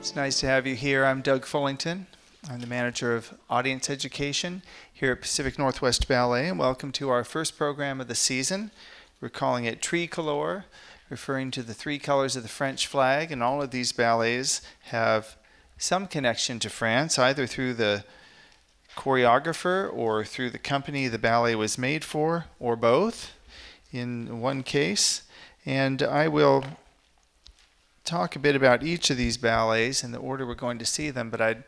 It's nice to have you here. I'm Doug Fullington. I'm the manager of audience education here at Pacific Northwest Ballet, and welcome to our first program of the season. We're calling it Très Tricolore, referring to the three colors of the French flag, and all of these ballets have some connection to France, either through the choreographer or through the company the ballet was made for, or both in one case. And I will talk a bit about each of these ballets in the order we're going to see them, but I'd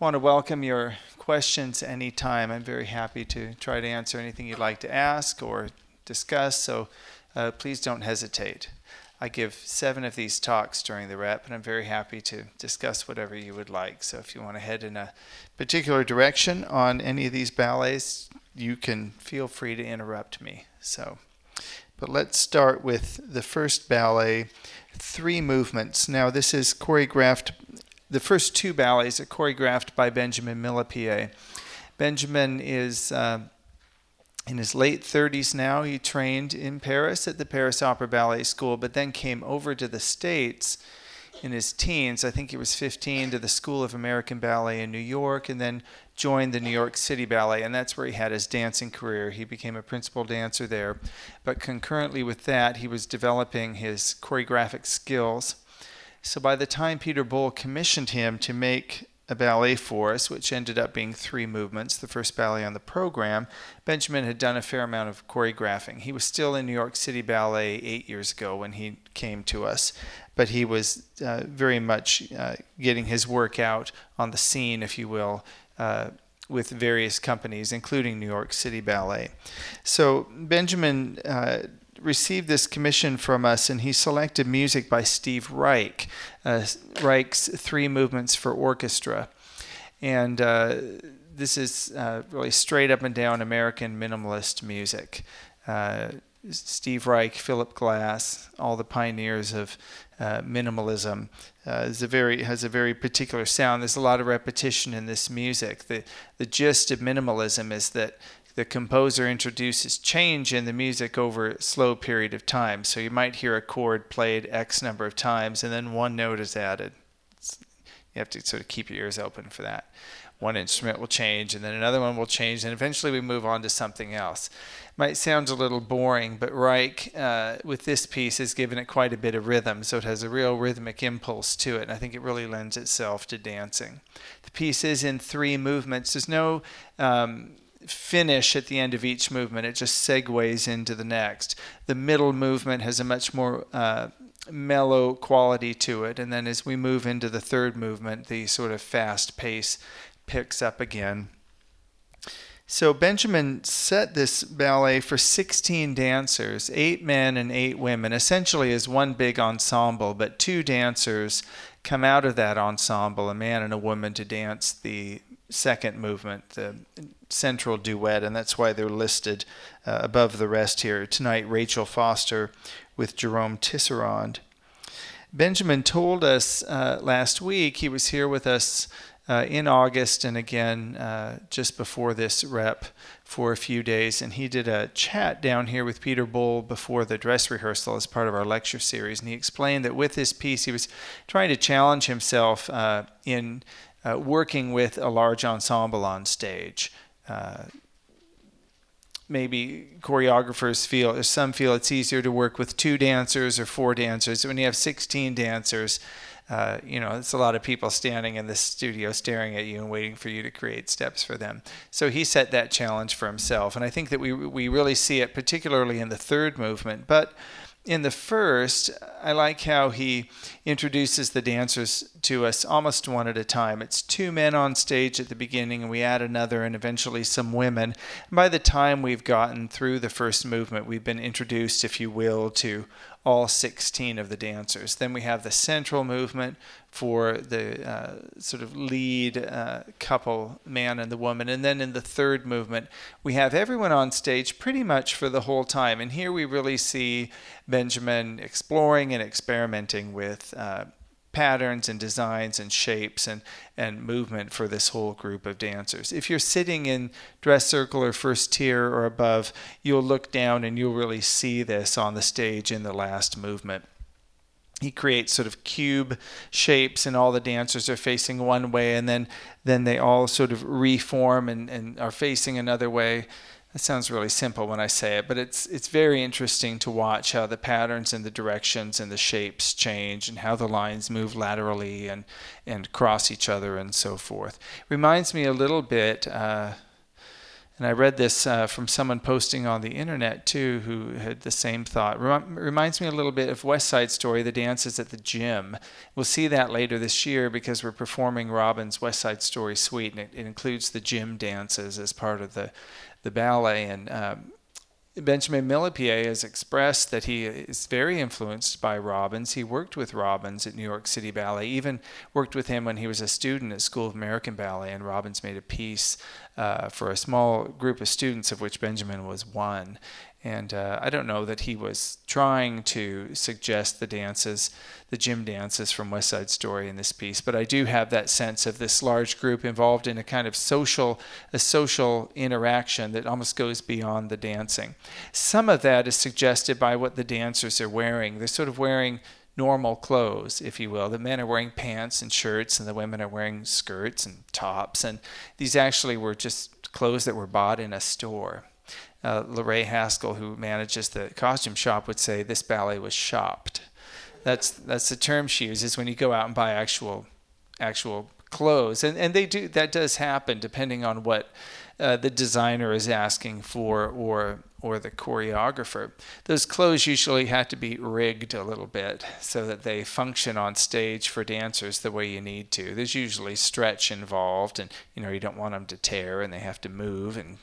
want to welcome your questions anytime. I'm very happy to try to answer anything you'd like to ask or discuss, so uh, please don't hesitate. I give seven of these talks during the rep, and I'm very happy to discuss whatever you would like. So if you want to head in a particular direction on any of these ballets, you can feel free to interrupt me. So, but let's start with the first ballet, three movements. Now, this is choreographed, the first two ballets are choreographed by Benjamin Millepied. Benjamin is uh, in his late 30s now. He trained in Paris at the Paris Opera Ballet School, but then came over to the States in his teens. I think he was 15 to the School of American Ballet in New York, and then joined the New York City Ballet, and that's where he had his dancing career. He became a principal dancer there. But concurrently with that, he was developing his choreographic skills. So by the time Peter Boal commissioned him to make a ballet for us, which ended up being three movements, the first ballet on the program, Benjamin had done a fair amount of choreographing. He was still in New York City Ballet eight years ago when he came to us, but he was uh, very much uh, getting his work out on the scene, if you will, uh, with various companies, including New York City Ballet. So Benjamin uh, received this commission from us, and he selected music by Steve Reich, uh, Reich's Three Movements for Orchestra. And uh, this is really straight up and down American minimalist music. Steve Reich, Philip Glass, all the pioneers of uh, minimalism, uh, is a very has a very particular sound. There's a lot of repetition in this music. The the gist of minimalism is that the composer introduces change in the music over a slow period of time. So you might hear a chord played X number of times, and then one note is added. It's, you have to sort of keep your ears open for that. One instrument will change, and then another one will change, and eventually we move on to something else. Might sound a little boring, but Reich, uh, with this piece, has given it quite a bit of rhythm, so it has a real rhythmic impulse to it, and I think it really lends itself to dancing. The piece is in three movements. There's no um, finish at the end of each movement. It just segues into the next. The middle movement has a much more uh, mellow quality to it. And then as we move into the third movement, the sort of fast pace picks up again. So Benjamin set this ballet for 16 dancers, eight men and eight women, essentially as one big ensemble, but two dancers come out of that ensemble, a man and a woman, to dance the second movement, the central duet, and that's why they're listed uh, above the rest here. Tonight, Rachel Foster with Jerome Tisserand. Benjamin told us uh, last week, he was here with us uh, in August and again uh, just before this rep for a few days, and he did a chat down here with Peter Boal before the dress rehearsal as part of our lecture series. And he explained that with this piece, he was trying to challenge himself uh, in uh, working with a large ensemble on stage. Uh, maybe choreographers feel, some feel it's easier to work with two dancers or four dancers. When you have 16 dancers, uh, you know, it's a lot of people standing in the studio staring at you and waiting for you to create steps for them. So he set that challenge for himself, and I think that we we really see it particularly in the third movement, but in the first, I like how he introduces the dancers to us almost one at a time. It's two men on stage at the beginning, and we add another, and eventually some women. And by the time we've gotten through the first movement, we've been introduced, if you will, to all 16 of the dancers. Then we have the central movement for the uh, sort of lead uh, couple, man and the woman. And then in the third movement, we have everyone on stage pretty much for the whole time. And here we really see Benjamin exploring and experimenting with. Uh, patterns and designs and shapes and, and movement for this whole group of dancers. If you're sitting in dress circle or first tier or above, you'll look down and you'll really see this on the stage in the last movement. he creates sort of cube shapes and all the dancers are facing one way and then then they all sort of reform and, and are facing another way that sounds really simple when I say it, but it's it's very interesting to watch how the patterns and the directions and the shapes change and how the lines move laterally and and cross each other and so forth. Reminds me a little bit. Uh, and I read this uh, from someone posting on the internet too, who had the same thought. Rem- reminds me a little bit of West Side Story, the dances at the gym. We'll see that later this year because we're performing Robbins' West Side Story suite, and it, it includes the gym dances as part of the the ballet. And um, Benjamin Millepied has expressed that he is very influenced by Robbins. He worked with Robbins at New York City Ballet, even worked with him when he was a student at School of American Ballet, and Robbins made a piece uh, for a small group of students, of which Benjamin was one. And uh, I don't know that he was trying to suggest the dances, the gym dances from West Side Story in this piece, but I do have that sense of this large group involved in a kind of social, a social interaction that almost goes beyond the dancing. Some of that is suggested by what the dancers are wearing. They're sort of wearing normal clothes, if you will. The men are wearing pants and shirts, and the women are wearing skirts and tops. And these actually were just clothes that were bought in a store uh, Hascall, who manages the costume shop, would say this ballet was shopped. That's that's the term she uses when you go out and buy actual actual clothes, and and they do that does happen depending on what uh, the designer is asking for or or the choreographer. Those clothes usually have to be rigged a little bit so that they function on stage for dancers the way you need to. There's usually stretch involved, and you know you don't want them to tear, and they have to move and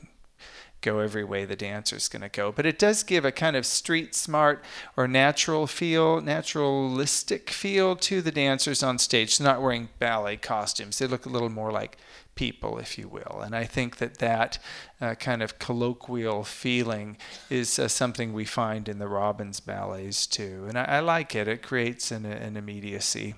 go every way the dancer's going to go. But it does give a kind of street smart or natural feel, naturalistic feel to the dancers on stage. They're not wearing ballet costumes. They look a little more like people, if you will. And I think that that uh, kind of colloquial feeling is uh, something we find in the Robbins ballets too. And I, I like it. It creates an, an immediacy.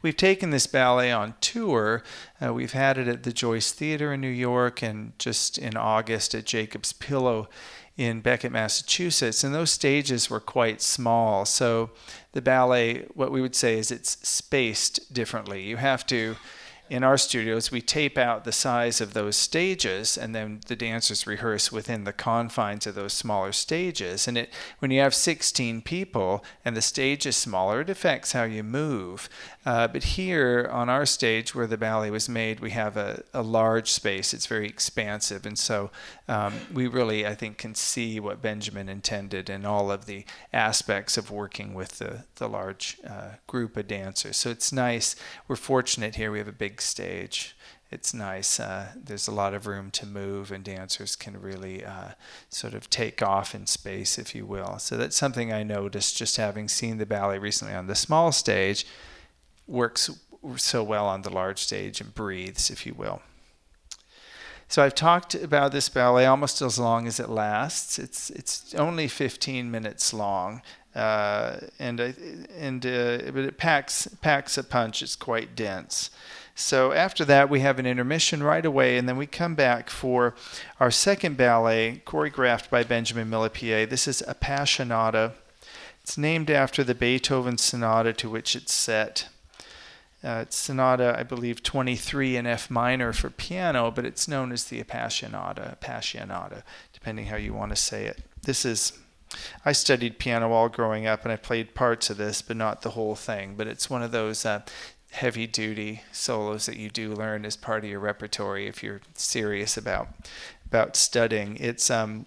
We've taken this ballet on tour. Uh, we've had it at the Joyce Theater in New York and just in August at Jacob's Pillow in Becket, Massachusetts. And those stages were quite small. So the ballet, what we would say is it's spaced differently. You have to in our studios, we tape out the size of those stages, and then the dancers rehearse within the confines of those smaller stages. And it, when you have 16 people and the stage is smaller, it affects how you move. Uh, but here on our stage, where the ballet was made, we have a, a large space. It's very expansive, and so um, we really, I think, can see what Benjamin intended and all of the aspects of working with the the large uh, group of dancers. So it's nice. We're fortunate here. We have a big stage. It's nice. Uh, there's a lot of room to move, and dancers can really uh, sort of take off in space, if you will. So that's something I noticed just having seen the ballet recently on the small stage. Works so well on the large stage and breathes, if you will. So I've talked about this ballet almost as long as it lasts. It's it's only 15 minutes long, uh, and and uh, but it packs packs a punch. It's quite dense. So after that, we have an intermission right away, and then we come back for our second ballet, choreographed by Benjamin Millepied. This is Appassionata. It's named after the Beethoven sonata to which it's set. Uh, it's Sonata, I believe, 23 in F minor for piano, but it's known as the Appassionata, Appassionata, depending how you want to say it. This is, I studied piano all growing up, and I played parts of this, but not the whole thing. But it's one of those uh, heavy duty solos that you do learn as part of your repertory if you're serious about about studying. It's um,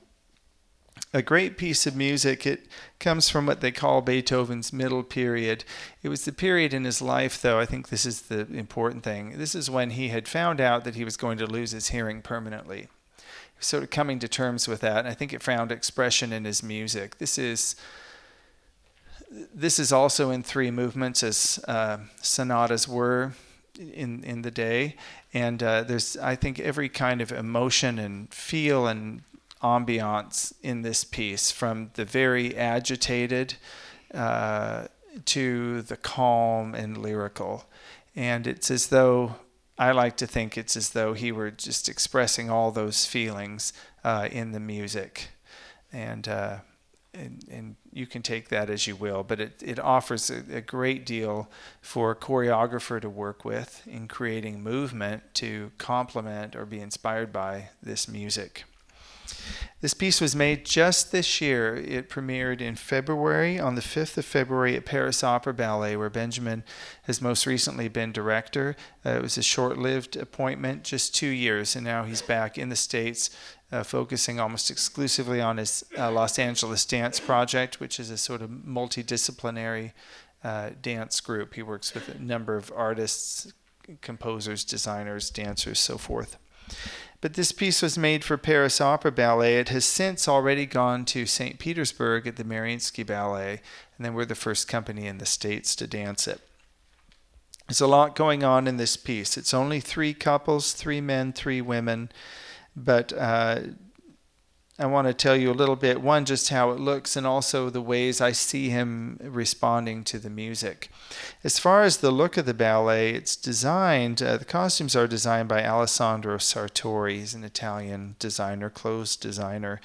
a great piece of music. It comes from what they call Beethoven's middle period. It was the period in his life, though, I think this is the important thing. This is when he had found out that he was going to lose his hearing permanently. He was sort of coming to terms with that, and I think it found expression in his music. This is this is also in three movements, as uh, sonatas were in in the day, and uh, there's I think every kind of emotion and feel and ambiance in this piece, from the very agitated uh, to the calm and lyrical, and it's as though I like to think it's as though he were just expressing all those feelings uh, in the music, and uh, and, and, you can take that as you will, but it, it offers a, a, great deal for a choreographer to work with in creating movement to complement or be inspired by this music. This piece was made just this year. It premiered in February, on the 5th of February, at Paris Opera Ballet, where Benjamin has most recently been director. Uh, it was a short lived appointment, just two years, and now he's back in the States uh, focusing almost exclusively on his uh, Los Angeles Dance Project, which is a sort of multidisciplinary uh, dance group. He works with a number of artists, composers, designers, dancers, so forth. But this piece was made for Paris Opera Ballet. It has since already gone to St. Petersburg at the Mariinsky Ballet, and then we're the first company in the States to dance it. There's a lot going on in this piece. It's only three couples, three men, three women but uh, I want to tell you a little bit one, just how it looks, and also the ways I see him responding to the music. As far as the look of the ballet, it's designed, uh, the costumes are designed by Alessandro Sartori. He's an Italian designer, clothes designer.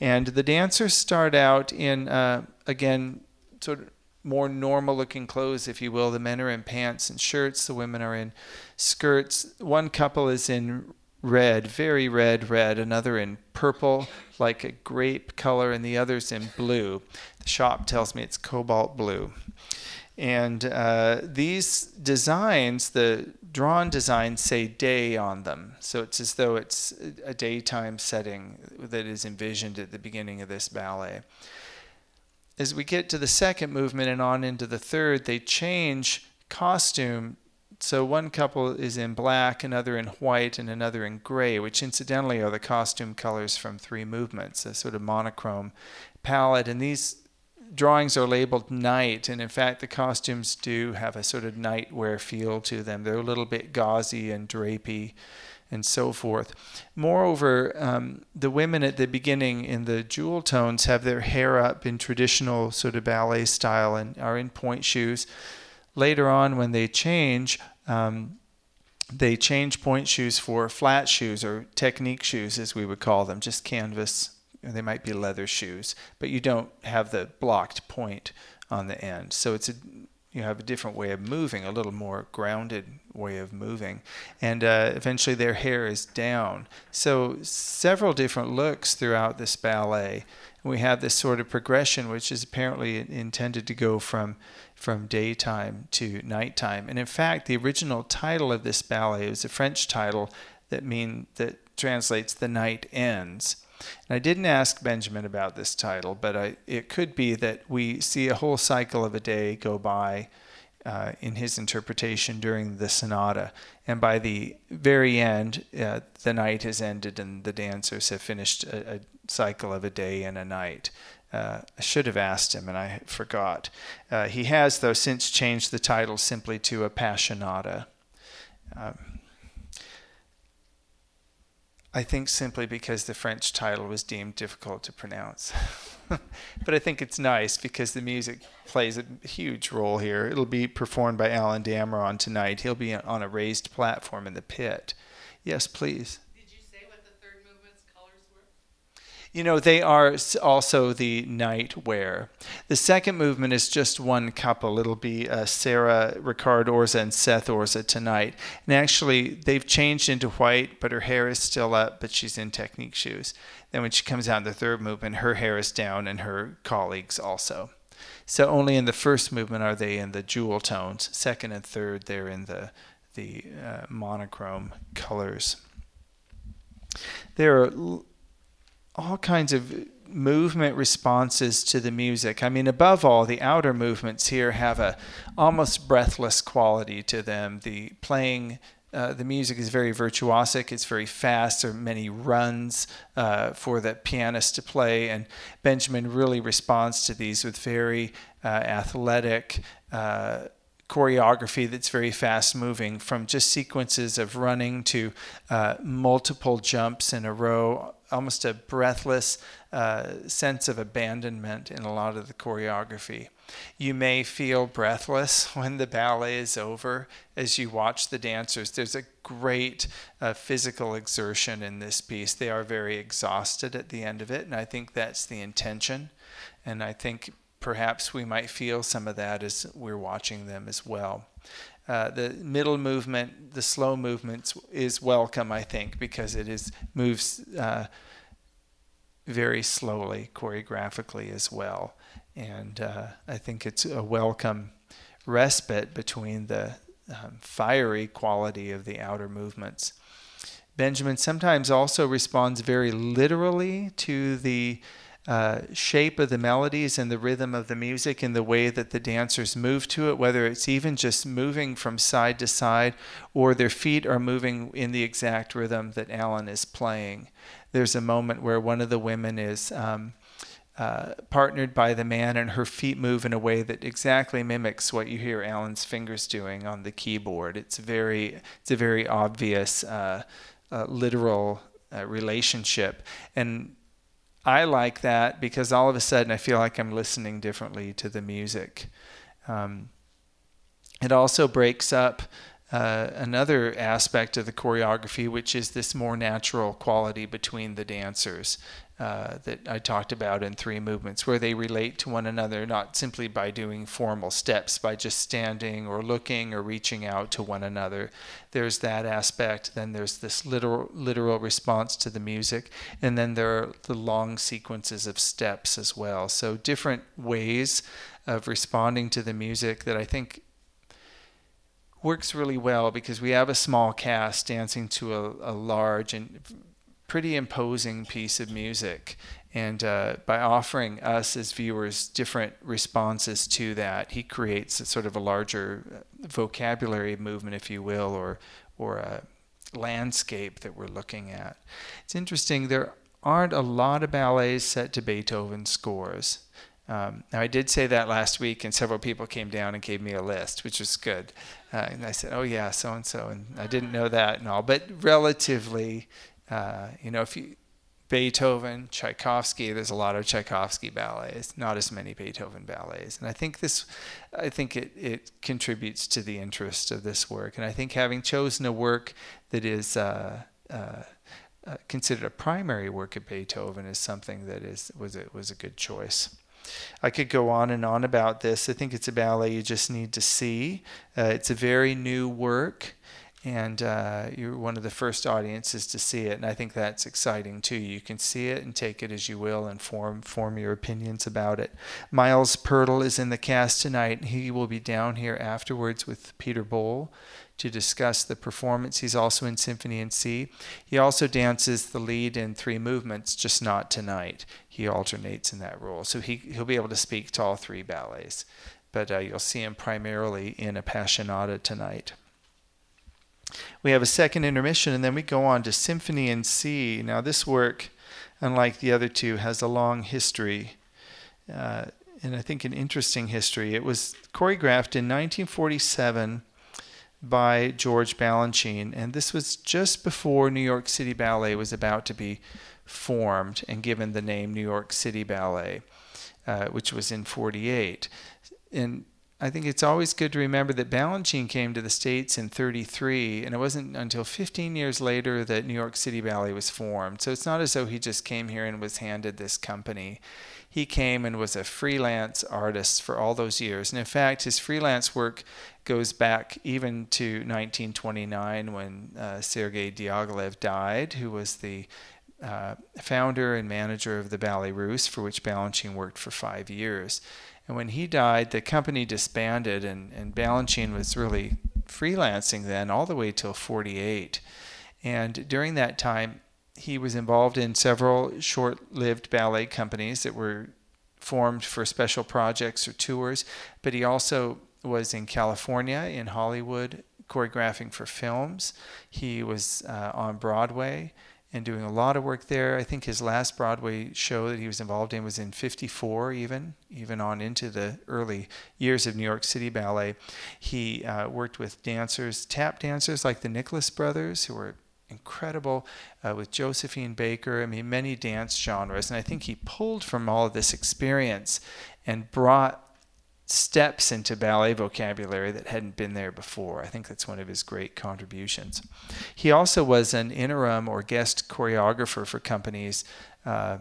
And the dancers start out in, uh, again, sort of more normal looking clothes, if you will. The men are in pants and shirts, the women are in skirts. One couple is in red, very red, red, another in purple, like a grape color, and the others in blue. The shop tells me it's cobalt blue. And uh, these designs, the drawn designs, say day on them. So it's as though it's a daytime setting that is envisioned at the beginning of this ballet. As we get to the second movement and on into the third, they change costume so one couple is in black, another in white, and another in gray, which incidentally are the costume colors from three movements, a sort of monochrome palette. And these drawings are labeled night, and in fact, the costumes do have a sort of nightwear feel to them. They're a little bit gauzy and drapey and so forth. Moreover, um, the women at the beginning in the jewel tones have their hair up in traditional sort of ballet style and are in pointe shoes. Later on, when they change, um, they change pointe shoes for flat shoes or technique shoes, as we would call them, just canvas. They might be leather shoes, but you don't have the blocked point on the end. So it's a you have a different way of moving, a little more grounded way of moving, and uh, eventually their hair is down. So several different looks throughout this ballet. And we have this sort of progression, which is apparently intended to go from from daytime to nighttime. And in fact, the original title of this ballet was a French title that mean that translates "the night ends." And I didn't ask Benjamin about this title, but I, it could be that we see a whole cycle of a day go by uh, in his interpretation during the sonata. And by the very end, uh, the night has ended and the dancers have finished a, a cycle of a day and a night. Uh, I should have asked him and I forgot. Uh, he has, though, since changed the title simply to Appassionata. Um, I think simply because the French title was deemed difficult to pronounce. but I think it's nice because the music plays a huge role here. It'll be performed by Allan Dameron tonight. He'll be on a raised platform in the pit. Yes, please. You know, they are also the night wear. The second movement is just one couple. It'll be uh, Sarah Ricard Orza and Seth Orza tonight. And actually, they've changed into white, but her hair is still up, but she's in technique shoes. Then when she comes out in the third movement, her hair is down and her colleagues also. So only in the first movement are they in the jewel tones. Second and third, they're in the the uh, monochrome colors. There are all kinds of movement responses to the music. I mean, above all, the outer movements here have a almost breathless quality to them. The playing, uh, the music is very virtuosic. It's very fast. There are many runs uh, for the pianist to play, and Benjamin really responds to these with very uh, athletic. Uh, choreography that's very fast moving from just sequences of running to uh, multiple jumps in a row almost a breathless uh, sense of abandonment in a lot of the choreography. You may feel breathless when the ballet is over as you watch the dancers. There's a great uh, physical exertion in this piece. They are very exhausted at the end of it, and I think that's the intention. And I think perhaps we might feel some of that as we're watching them as well. Uh, the middle movement, the slow movements, is welcome, I think, because it is moves uh, very slowly choreographically as well, and uh, I think it's a welcome respite between the um, fiery quality of the outer movements. Benjamin sometimes also responds very literally to the uh, shape of the melodies and the rhythm of the music and the way that the dancers move to it, whether it's even just moving from side to side or their feet are moving in the exact rhythm that Allan is playing. There's a moment where one of the women is. Um, uh, partnered by the man, and her feet move in a way that exactly mimics what you hear Allan's fingers doing on the keyboard. It's very, it's a very obvious, uh, uh, literal uh, relationship, and I like that because all of a sudden I feel like I'm listening differently to the music. Um, it also breaks up uh, another aspect of the choreography, which is this more natural quality between the dancers. Uh, that I talked about in three movements, where they relate to one another not simply by doing formal steps, by just standing or looking or reaching out to one another. There's that aspect. Then there's this literal, literal response to the music. And then there are the long sequences of steps as well. So, different ways of responding to the music that I think works really well because we have a small cast dancing to a, a large and pretty imposing piece of music. And uh, by offering us as viewers different responses to that, he creates sort of a larger uh, vocabulary movement, if you will, or or a landscape that we're looking at. It's interesting. There aren't a lot of ballets set to Beethoven scores. Um, now, I did say that last week, and several people came down and gave me a list, which was good. Uh, and I said, "Oh yeah, so and so," and I didn't know that and all. But relatively, uh, you know, if you Beethoven, Tchaikovsky, there's a lot of Tchaikovsky ballets, not as many Beethoven ballets. And I think this, I think it, it contributes to the interest of this work. And I think having chosen a work that is uh, uh, uh, considered a primary work of Beethoven is something that is was a, was a good choice. I could go on and on about this. I think it's a ballet you just need to see. Uh, it's a very new work and uh, you're one of the first audiences to see it, and I think that's exciting too. You can see it and take it as you will, and form form your opinions about it. Miles Pirtle is in the cast tonight. He will be down here afterwards with Peter Boal to discuss the performance. He's also in Symphony in C. He also dances the lead in three movements, just not tonight. He alternates in that role, so he he'll be able to speak to all three ballets. But uh, you'll see him primarily in Appassionata tonight. We have a second intermission, and then we go on to Symphony in C. Now, this work, unlike the other two, has a long history, uh, and I think an interesting history. It was choreographed in 1947 by George Balanchine, and this was just before New York City Ballet was about to be formed and given the name New York City Ballet, uh, which was in 48. And I think it's always good to remember that Balanchine came to the States in 33, and it wasn't until 15 years later that New York City Ballet was formed. So it's not as though he just came here and was handed this company. He came and was a freelance artist for all those years. And in fact, his freelance work goes back even to 1929 when uh, Sergei Diaghilev died, who was the uh, founder and manager of the Ballet Russe, for which Balanchine worked for five years. And when he died, the company disbanded, and, and Balanchine was really freelancing then all the way till 48. And during that time, he was involved in several short lived ballet companies that were formed for special projects or tours, but he also was in California, in Hollywood, choreographing for films. He was uh, on Broadway and doing a lot of work there. I think his last Broadway show that he was involved in was in 54, even, even on into the early years of New York City Ballet. He uh, worked with dancers, tap dancers like the Nicholas brothers, who were incredible uh, with Josephine Baker. I mean, many dance genres. And I think he pulled from all of this experience and brought steps into ballet vocabulary that hadn't been there before. I think that's one of his great contributions. He also was an interim or guest choreographer for companies. Uh,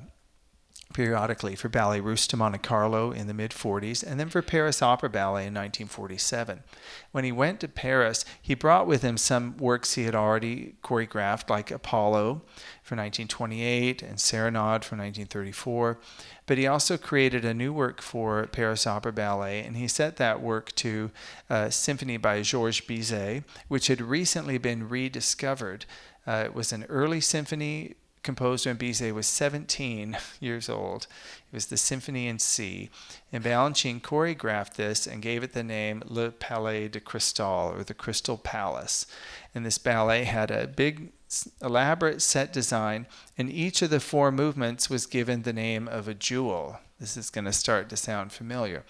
periodically for Ballet Russe de Monte Carlo in the mid 40s, and then for Paris Opera Ballet in 1947. When he went to Paris, he brought with him some works he had already choreographed, like Apollo for 1928 and Serenade for 1934. But he also created a new work for Paris Opera Ballet, and he set that work to a symphony by Georges Bizet, which had recently been rediscovered. Uh, it was an early symphony composed when Bizet was 17 years old. It was the Symphony in C. And Balanchine choreographed this and gave it the name Le Palais de Cristal, or the Crystal Palace. And this ballet had a big, elaborate set design, and each of the four movements was given the name of a jewel. This is going to start to sound familiar.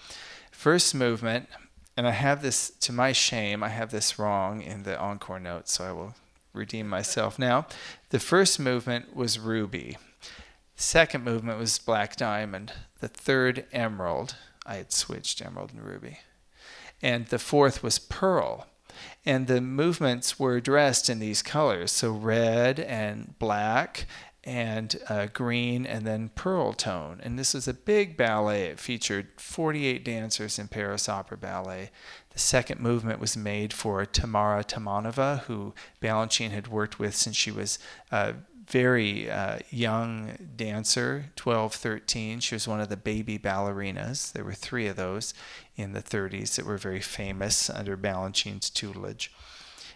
First movement, and I have this, to my shame, I have this wrong in the encore notes, so I will redeem myself now. The first movement was ruby. Second movement was black diamond. The third, emerald. I had switched emerald and ruby. And the fourth was pearl. And the movements were dressed in these colors so red and black and uh, green and then pearl tone. And this was a big ballet. It featured 48 dancers in Paris Opera Ballet. The second movement was made for Tamara Toumanova, who Balanchine had worked with since she was a very uh, young dancer, 12, 13. She was one of the baby ballerinas. There were three of those in the 30s that were very famous under Balanchine's tutelage.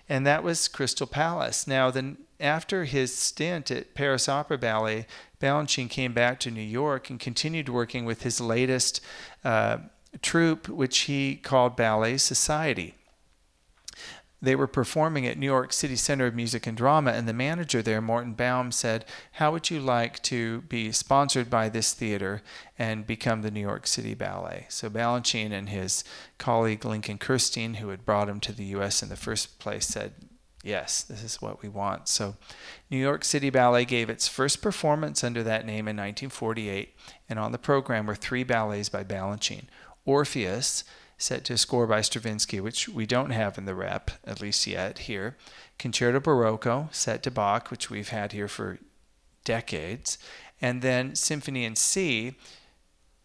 And that was Crystal Palace. Now, then, after his stint at Paris Opera Ballet, Balanchine came back to New York and continued working with his latest uh, troupe, which he called Ballet Society. They were performing at New York City Center of Music and Drama, and the manager there, Morton Baum, said, How would you like to be sponsored by this theater and become the New York City Ballet? So Balanchine and his colleague Lincoln Kirstein, who had brought him to the U.S. in the first place, said, Yes, this is what we want. So, New York City Ballet gave its first performance under that name in 1948, and on the program were three ballets by Balanchine Orpheus, set to a score by Stravinsky, which we don't have in the rep, at least yet here. Concerto Barocco, set to Bach, which we've had here for decades. And then Symphony in C,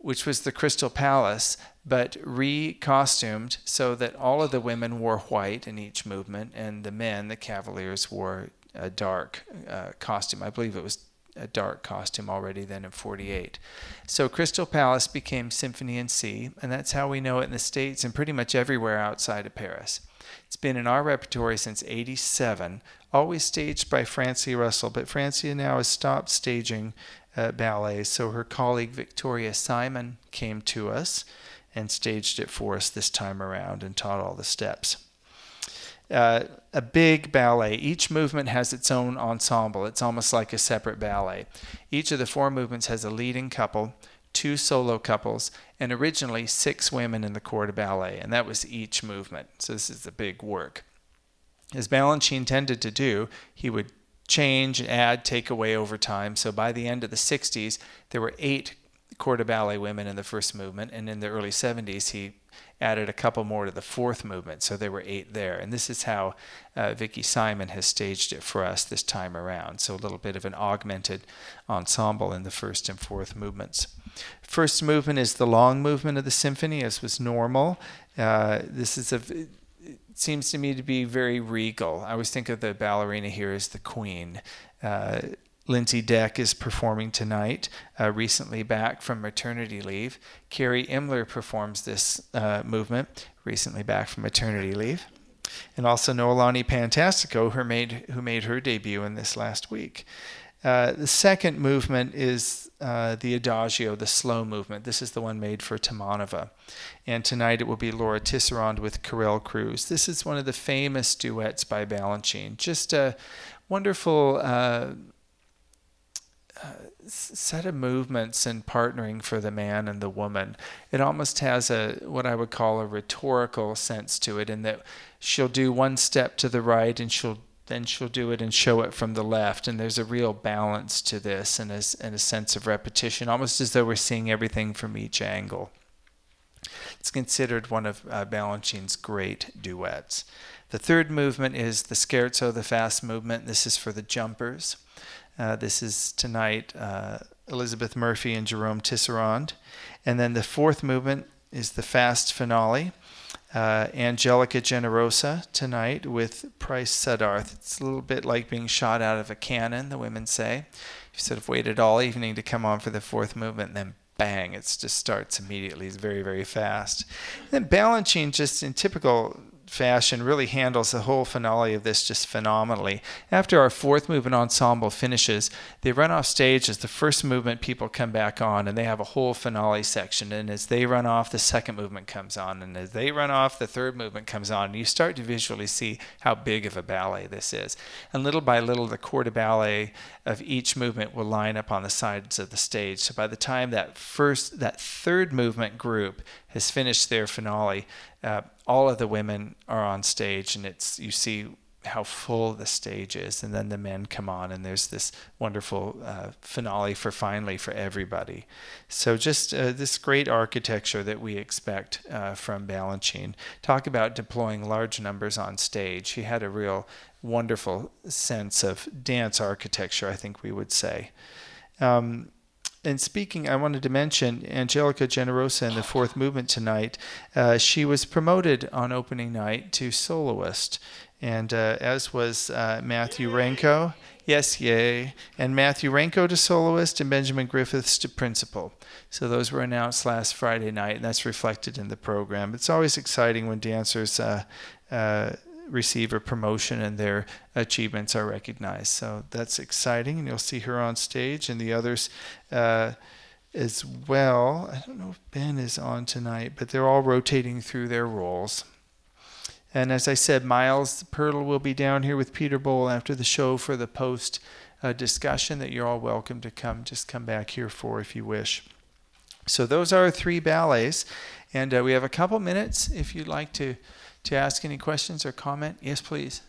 which was the Crystal Palace, but re-costumed so that all of the women wore white in each movement, and the men, the cavaliers, wore a dark uh, costume. I believe it was a dark costume already then in 48. So Crystal Palace became Symphony in C, and that's how we know it in the States and pretty much everywhere outside of Paris. It's been in our repertory since 87, always staged by Francia Russell, but Francia now has stopped staging uh, ballets, so her colleague Victoria Simon came to us and staged it for us this time around and taught all the steps uh, a big ballet. Each movement has its own ensemble. It's almost like a separate ballet. Each of the four movements has a leading couple, two solo couples, and originally six women in the corps de ballet, and that was each movement. So this is the big work. As Balanchine tended to do, he would change, add, take away over time. So by the end of the 60s, there were eight corps de ballet women in the first movement, and in the early 70s, he added a couple more to the fourth movement, so there were eight there. And this is how uh, Vicki Simon has staged it for us this time around. So a little bit of an augmented ensemble in the first and fourth movements. First movement is the long movement of the symphony, as was normal. Uh, this is a seems to me to be very regal. I always think of the ballerina here as the queen. Uh, Lindsi Dec is performing tonight, uh, recently back from maternity leave. Carrie Imler performs this uh, movement, recently back from maternity leave. And also Noelani Pantastico, who made, who made her debut in this last week. Uh, the second movement is uh, the Adagio, the slow movement. This is the one made for Toumanova. And tonight it will be Laura Tisserand with Karel Cruz. This is one of the famous duets by Balanchine. Just a wonderful uh, set of movements and partnering for the man and the woman. It almost has a what I would call a rhetorical sense to it, in that she'll do one step to the right and she'll then she'll do it and show it from the left. And there's a real balance to this and a, and a sense of repetition, almost as though we're seeing everything from each angle. It's considered one of uh, Balanchine's great duets. The third movement is the scherzo, the fast movement. This is for the jumpers. Uh, this is tonight uh, Elizabeth Murphy and Jerome Tisserand. And then the fourth movement is the fast finale uh, Angelica Generosa tonight with Price Suddarth. It's a little bit like being shot out of a cannon, the women say. You sort of waited all evening to come on for the fourth movement, and then bang, it just starts immediately. It's very, very fast. And then Balanchine, just in typical fashion really handles the whole finale of this just phenomenally. After our fourth movement ensemble finishes, they run off stage as the first movement people come back on and they have a whole finale section. And as they run off, the second movement comes on. And as they run off, the third movement comes on. And you start to visually see how big of a ballet this is. And little by little, the corps de ballet of each movement will line up on the sides of the stage. So by the time that first, that third movement group has finished their finale, uh, all of the women are on stage, and it's you see how full the stage is, and then the men come on, and there's this wonderful uh, finale for finally for everybody. So just uh, this great architecture that we expect uh, from Balanchine. Talk about deploying large numbers on stage. He had a real wonderful sense of dance architecture, I think we would say. Um, and speaking, I wanted to mention Angelica Generosa in the fourth movement tonight. Uh, she was promoted on opening night to soloist, and uh, as was uh, Matthew Renko. Yes, yay. And Matthew Renko to soloist and Benjamin Griffiths to principal. So those were announced last Friday night, and that's reflected in the program. It's always exciting when dancers uh, uh, receive a promotion and their achievements are recognized. So that's exciting, and you'll see her on stage and the others uh, as well. I don't know if Ben is on tonight, but they're all rotating through their roles. And as I said, Miles Pirtle will be down here with Peter Boal after the show for the post uh, discussion that you're all welcome to come. Just come back here for if you wish. So those are three ballets, and uh, we have a couple minutes if you'd like to to ask any questions or comment. Yes, please.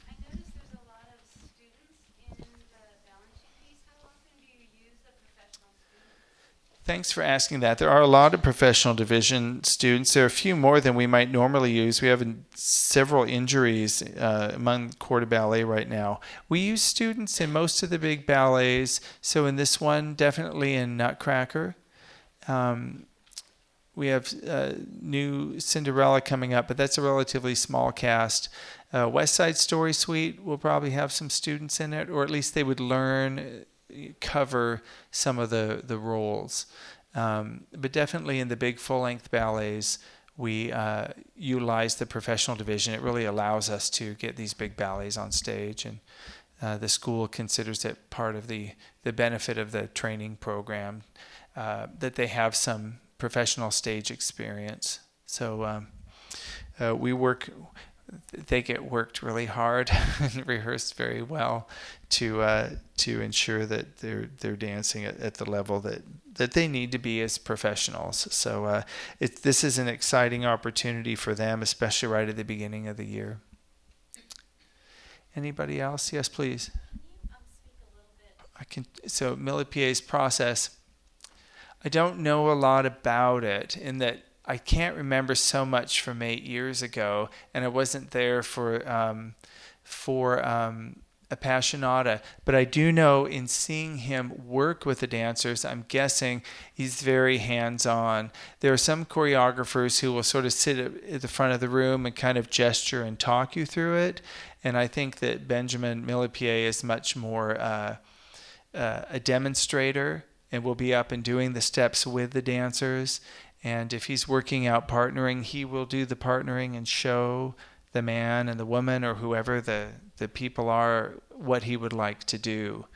Thanks for asking that. There are a lot of professional division students. There are a few more than we might normally use. We have several injuries uh, among corps de ballet right now. We use students in most of the big ballets. So in this one, definitely in Nutcracker. Um, we have uh, new Cinderella coming up, but that's a relatively small cast. Uh, West Side Story Suite will probably have some students in it, or at least they would learn, uh, cover some of the the roles. Um, but definitely in the big full length ballets, we uh, utilize the professional division. It really allows us to get these big ballets on stage, and uh, the school considers it part of the the benefit of the training program uh, that they have some professional stage experience. So um, uh, we work, they get worked really hard and rehearsed very well to uh, to ensure that they're they're dancing at, at the level that that they need to be as professionals. So uh, it, this is an exciting opportunity for them, especially right at the beginning of the year. Anybody else? Yes, please. Um, I can. So Millepied's process I don't know a lot about it in that I can't remember so much from eight years ago, and I wasn't there for um, for um, Appassionata. But I do know in seeing him work with the dancers, I'm guessing he's very hands-on. There are some choreographers who will sort of sit at the front of the room and kind of gesture and talk you through it, and I think that Benjamin Millepied is much more uh, uh, a demonstrator and will be up and doing the steps with the dancers. And if he's working out partnering, he will do the partnering and show the man and the woman or whoever the, the people are what he would like to do.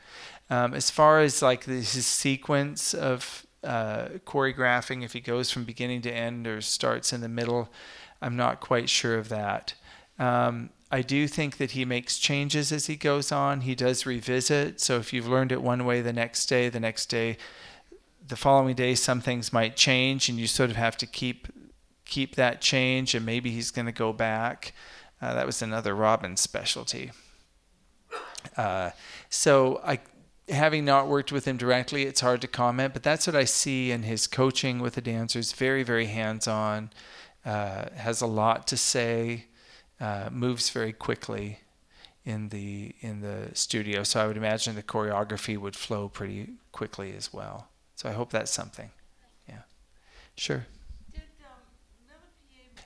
Um, as far as like his sequence of uh, choreographing, if he goes from beginning to end or starts in the middle, I'm not quite sure of that. Um, I do think that he makes changes as he goes on. He does revisit. So if you've learned it one way the next day, the next day, the following day, some things might change, and you sort of have to keep keep that change. And maybe he's going to go back. Uh, that was another Robin specialty. Uh, so I, having not worked with him directly, it's hard to comment. But that's what I see in his coaching with the dancers. Very, very hands-on. Uh, has a lot to say. Uh, moves very quickly in the in the studio. So I would imagine the choreography would flow pretty quickly as well. So I hope that's something. Yeah. Sure.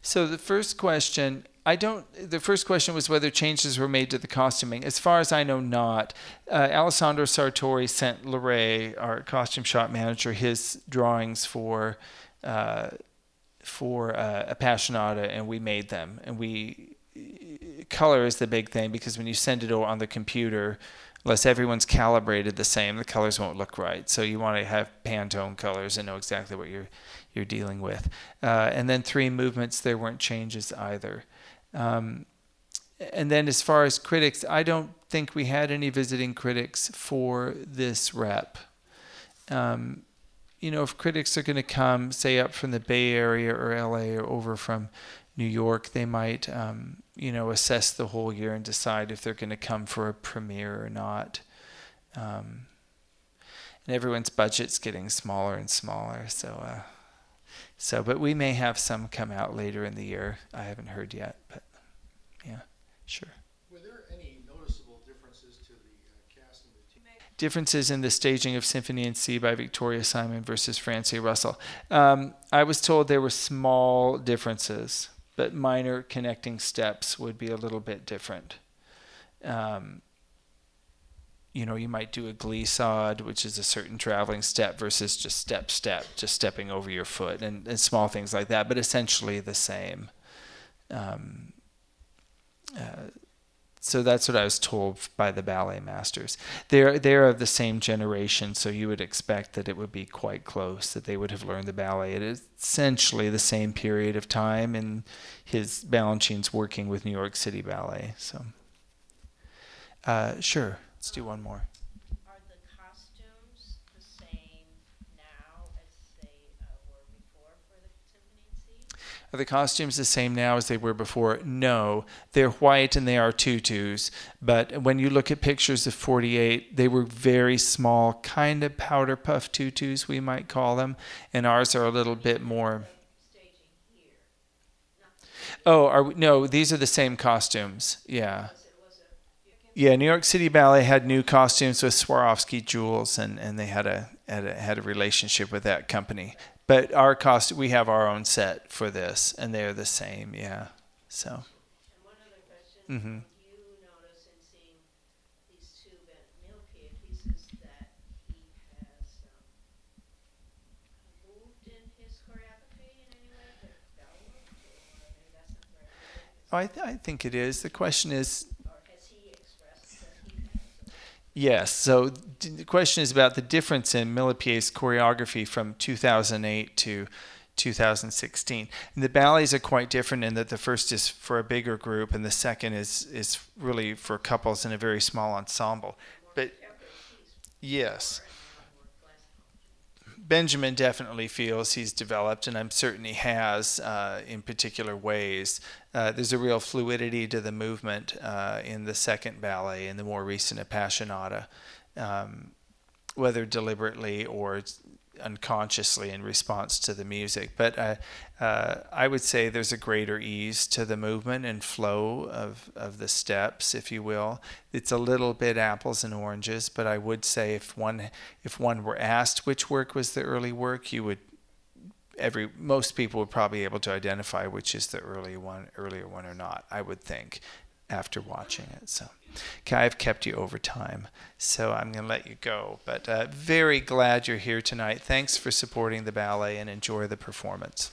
So the first question, I don't. The first question was whether changes were made to the costuming. As far as I know, not. Uh, Alessandro Sartori sent Larae, our costume shop manager, his drawings for uh, for uh, Appassionata, and we made them. And we color is the big thing because when you send it over on the computer, unless everyone's calibrated the same, the colors won't look right. So you want to have Pantone colors and know exactly what you're you're dealing with. Uh, and then three movements, there weren't changes either. Um, and then as far as critics, I don't think we had any visiting critics for this rep. Um, you know, if critics are going to come, say up from the Bay Area or LA or over from New York, they might, um, you know, assess the whole year and decide if they're going to come for a premiere or not. Um, and everyone's budget's getting smaller and smaller, so uh, so, but we may have some come out later in the year. I haven't heard yet, but yeah, sure. Were there any noticeable differences to the uh, cast and the team? Differences in the staging of Symphony in C by Victoria Simon versus Francia Russell. Um, I was told there were small differences, but minor connecting steps would be a little bit different. Um, you know, you might do a glissade, which is a certain traveling step versus just step, step, just stepping over your foot and, and small things like that, but essentially the same. Um, uh, so that's what I was told by the ballet masters. They're they're of the same generation, so you would expect that it would be quite close. That they would have learned the ballet at essentially the same period of time. And his Balanchine's working with New York City Ballet. So, uh, sure. Let's do one more. Are the costumes the same now as they uh, were before for the Symphony in C? Are the costumes the same now as they were before? No. They're white and they are tutus. But when you look at pictures of 48, they were very small, kind of powder puff tutus, we might call them. And ours are a little bit more. Oh, are we, no, these are the same costumes. Yeah. Yeah, New York City Ballet had new costumes with Swarovski jewels, and, and they had a, had a had a relationship with that company. But our cost, we have our own set for this, and they're the same. Yeah. So. and one other question. hmm Do you notice in seeing these two Van Milke pieces that he has um, moved in his choreography in any way that developed, or maybe that's not the right word, Oh, I, th- I think it is. The question is, or has he expressed that he has? or- yes. So the question is about the difference in Millepied's choreography from 2008 to 2016. And the ballets are quite different in that the first is for a bigger group, and the second is is really for couples in a very small ensemble. But yes. Benjamin definitely feels he's developed, and I'm certain he has uh, in particular ways. Uh, there's a real fluidity to the movement uh, in the second ballet, in the more recent Appassionata, um, whether deliberately or unconsciously in response to the music. But uh, uh, I would say there's a greater ease to the movement and flow of, of the steps, if you will. It's a little bit apples and oranges, but I would say if one if one were asked which work was the early work, you would every most people would probably be able to identify which is the early one earlier one or not. I would think after watching it. So, okay, I've kept you over time, so I'm going to let you go. But uh, very glad you're here tonight. Thanks for supporting the ballet and enjoy the performance.